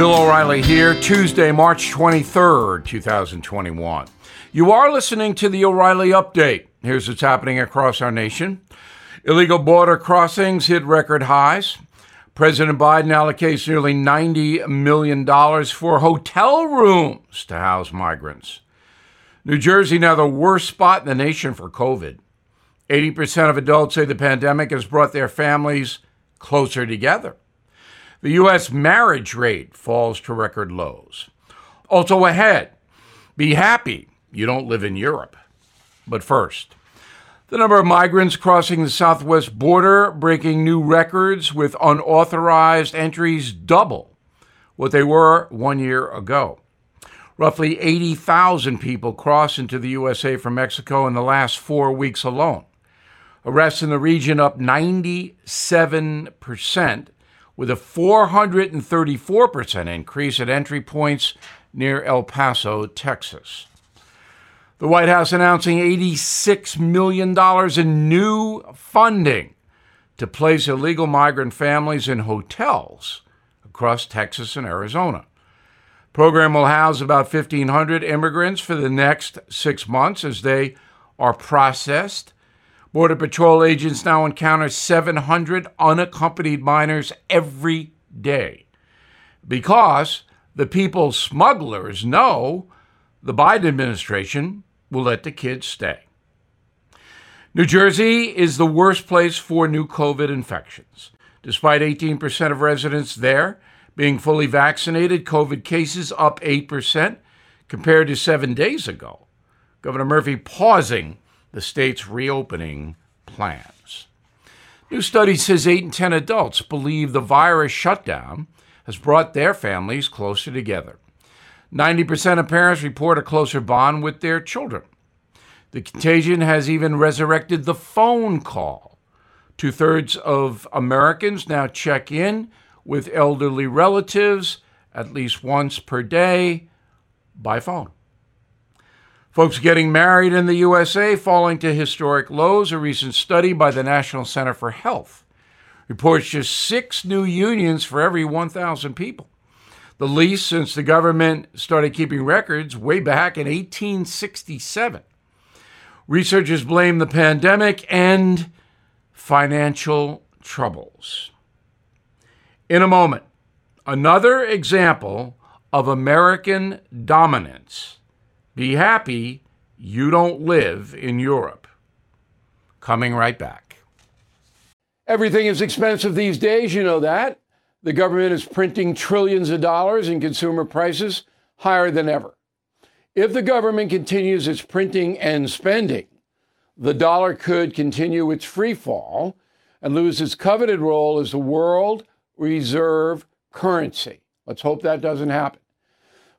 Bill O'Reilly here, Tuesday, March 23rd, 2021. You are listening to the O'Reilly Update. Here's what's happening across our nation. Illegal border crossings hit record highs. President Biden allocates nearly $90 million for hotel rooms to house migrants. New Jersey now the worst spot in the nation for COVID. 80% of adults say the pandemic has brought their families closer together. The U.S. marriage rate falls to record lows. Also ahead, be happy you don't live in Europe. But first, the number of migrants crossing the southwest border breaking new records with unauthorized entries double what they were one year ago. Roughly 80,000 people crossed into the USA from Mexico in the last four weeks alone. Arrests in the region up 97% with a 434% increase at entry points near El Paso, Texas. The White House announcing $86 million in new funding to place illegal migrant families in hotels across Texas and Arizona. Program will house about 1,500 immigrants for the next six months as they are processed Border Patrol agents now encounter 700 unaccompanied minors every day because the people smugglers know the Biden administration will let the kids stay. New Jersey is the worst place for new COVID infections. Despite 18% of residents there being fully vaccinated, COVID cases up 8% compared to seven days ago. Governor Murphy pausing the state's reopening plans. New study says 8 in 10 adults believe the virus shutdown has brought their families closer together. 90% of parents report a closer bond with their children. The contagion has even resurrected the phone call. Two thirds of Americans now check in with elderly relatives at least once per day by phone. Folks getting married in the USA falling to historic lows. A recent study by the National Center for Health reports just six new unions for every 1,000 people, the least since the government started keeping records way back in 1867. Researchers blame the pandemic and financial troubles. In a moment, another example of American dominance be happy you don't live in Europe. Coming right back. Everything is expensive these days, you know that. The government is printing trillions of dollars and consumer prices higher than ever. If the government continues its printing and spending, the dollar could continue its free fall and lose its coveted role as the world reserve currency. Let's hope that doesn't happen.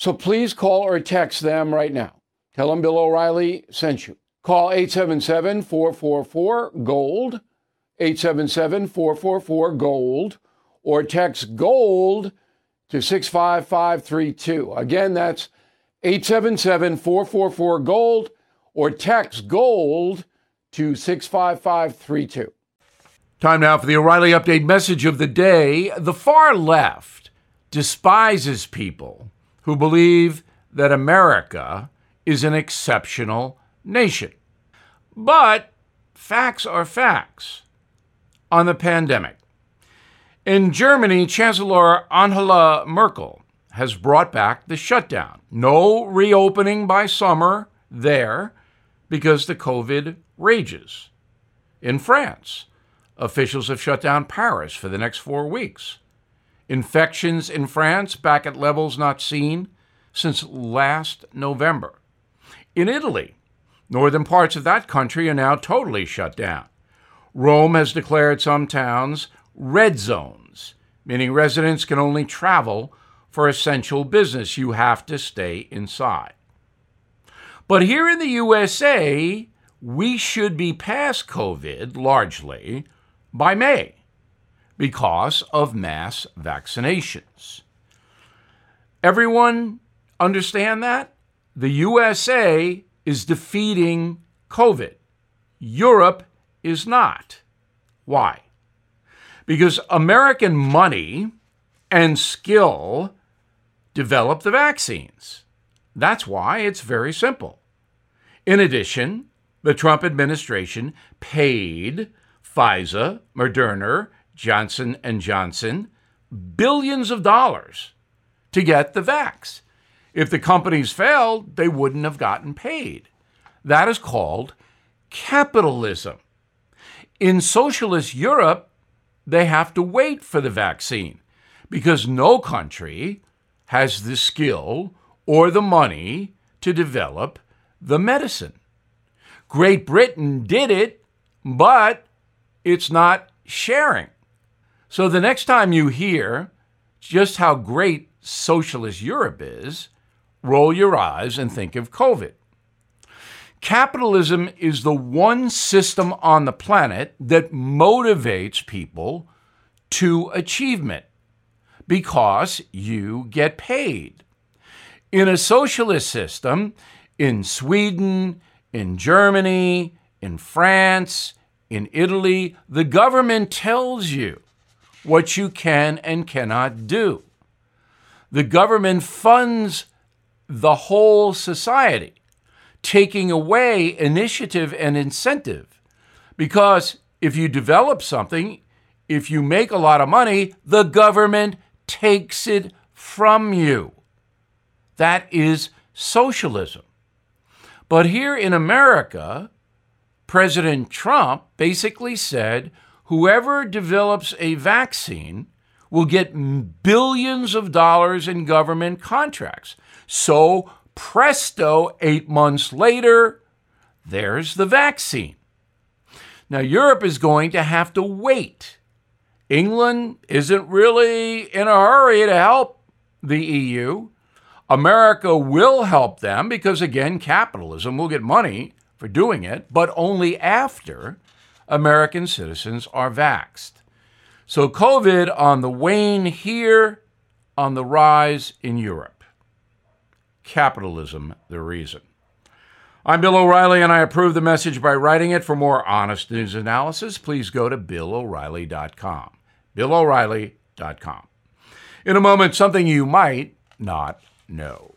So please call or text them right now. Tell them Bill O'Reilly sent you. Call 877 444 GOLD, 877 444 GOLD, or text GOLD to 65532. Again, that's 877 444 GOLD, or text GOLD to 65532. Time now for the O'Reilly Update message of the day. The far left despises people who believe that America is an exceptional nation. But facts are facts on the pandemic. In Germany, Chancellor Angela Merkel has brought back the shutdown. No reopening by summer there because the COVID rages. In France, officials have shut down Paris for the next four weeks. Infections in France back at levels not seen since last November. In Italy, northern parts of that country are now totally shut down. Rome has declared some towns red zones, meaning residents can only travel for essential business. You have to stay inside. But here in the USA, we should be past COVID largely by May because of mass vaccinations. Everyone understand that? The USA is defeating COVID. Europe is not. Why? Because American money and skill develop the vaccines. That's why it's very simple. In addition, the Trump administration paid Pfizer, Moderna, Johnson and Johnson billions of dollars to get the vax. If the companies failed, they wouldn't have gotten paid. That is called capitalism. In socialist Europe, they have to wait for the vaccine because no country has the skill or the money to develop the medicine. Great Britain did it, but it's not sharing. So the next time you hear just how great socialist Europe is, roll your eyes and think of COVID. Capitalism is the one system on the planet that motivates people to achievement because you get paid. In a socialist system, in Sweden, in Germany, in France, in Italy, the government tells you what you can and cannot do. The government funds the whole society, taking away initiative and incentive. Because if you develop something, if you make a lot of money, the government takes it from you. That is socialism. But here in America, President Trump basically said whoever develops a vaccine will get billions of dollars in government contracts. So, presto, eight months later, there's the vaccine. Now, Europe is going to have to wait. England isn't really in a hurry to help the EU. America will help them because, again, capitalism will get money for doing it, but only after American citizens are vaxed. So, COVID on the wane here, on the rise in Europe. Capitalism, the reason. I'm Bill O'Reilly, and I approve the message by writing it. For more honest news analysis, please go to BillO'Reilly.com. BillO'Reilly.com. In a moment, something you might not know.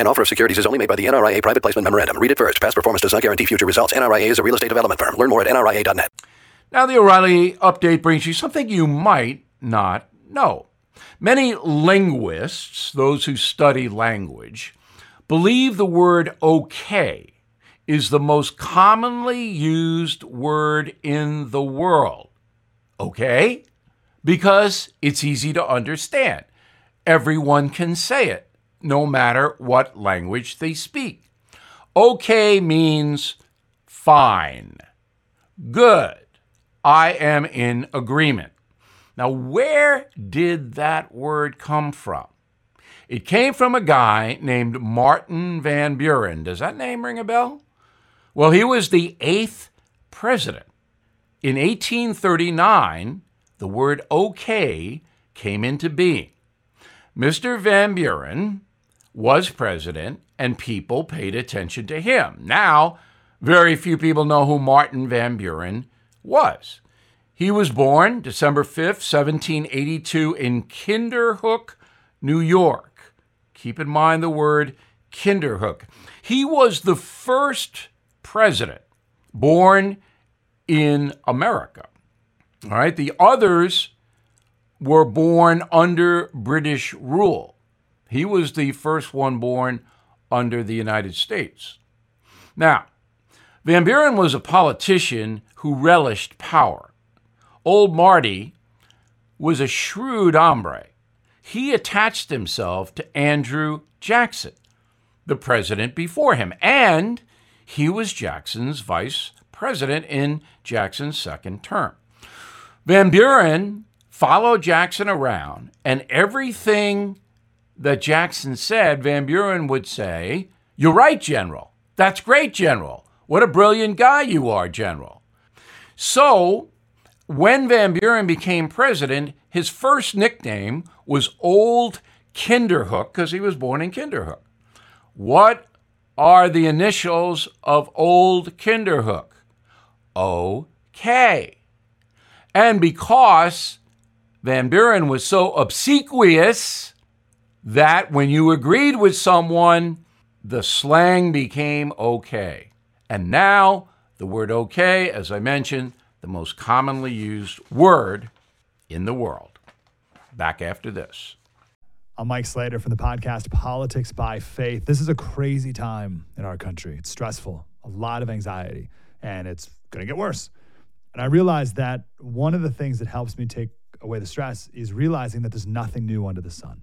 An offer of securities is only made by the NRIA Private Placement Memorandum. Read it first. Past performance does not guarantee future results. NRIA is a real estate development firm. Learn more at nria.net. Now, the O'Reilly update brings you something you might not know. Many linguists, those who study language, believe the word okay is the most commonly used word in the world. Okay? Because it's easy to understand. Everyone can say it, no matter what language they speak. Okay means fine, good, I am in agreement. Now, where did that word come from? It came from a guy named Martin Van Buren. Does that name ring a bell? Well, he was the eighth president. In 1839, the word okay came into being. Mr. Van Buren was president, and people paid attention to him. Now, very few people know who Martin Van Buren was. He was born December 5th, 1782, in Kinderhook, New York. Keep in mind the word Kinderhook. He was the first president born in America. All right, the others were born under British rule. He was the first one born under the United States. Now, Van Buren was a politician who relished power. Old Marty was a shrewd hombre. He attached himself to Andrew Jackson, the president before him, and he was Jackson's vice president in Jackson's second term. Van Buren followed Jackson around, and everything that Jackson said, Van Buren would say, You're right, General. That's great, General. What a brilliant guy you are, General. So, when Van Buren became president, his first nickname was Old Kinderhook because he was born in Kinderhook. What are the initials of Old Kinderhook? OK. And because Van Buren was so obsequious that when you agreed with someone, the slang became okay. And now the word okay, as I mentioned, the most commonly used word in the world. Back after this. I'm Mike Slater from the podcast Politics by Faith. This is a crazy time in our country. It's stressful, a lot of anxiety, and it's going to get worse. And I realized that one of the things that helps me take away the stress is realizing that there's nothing new under the sun.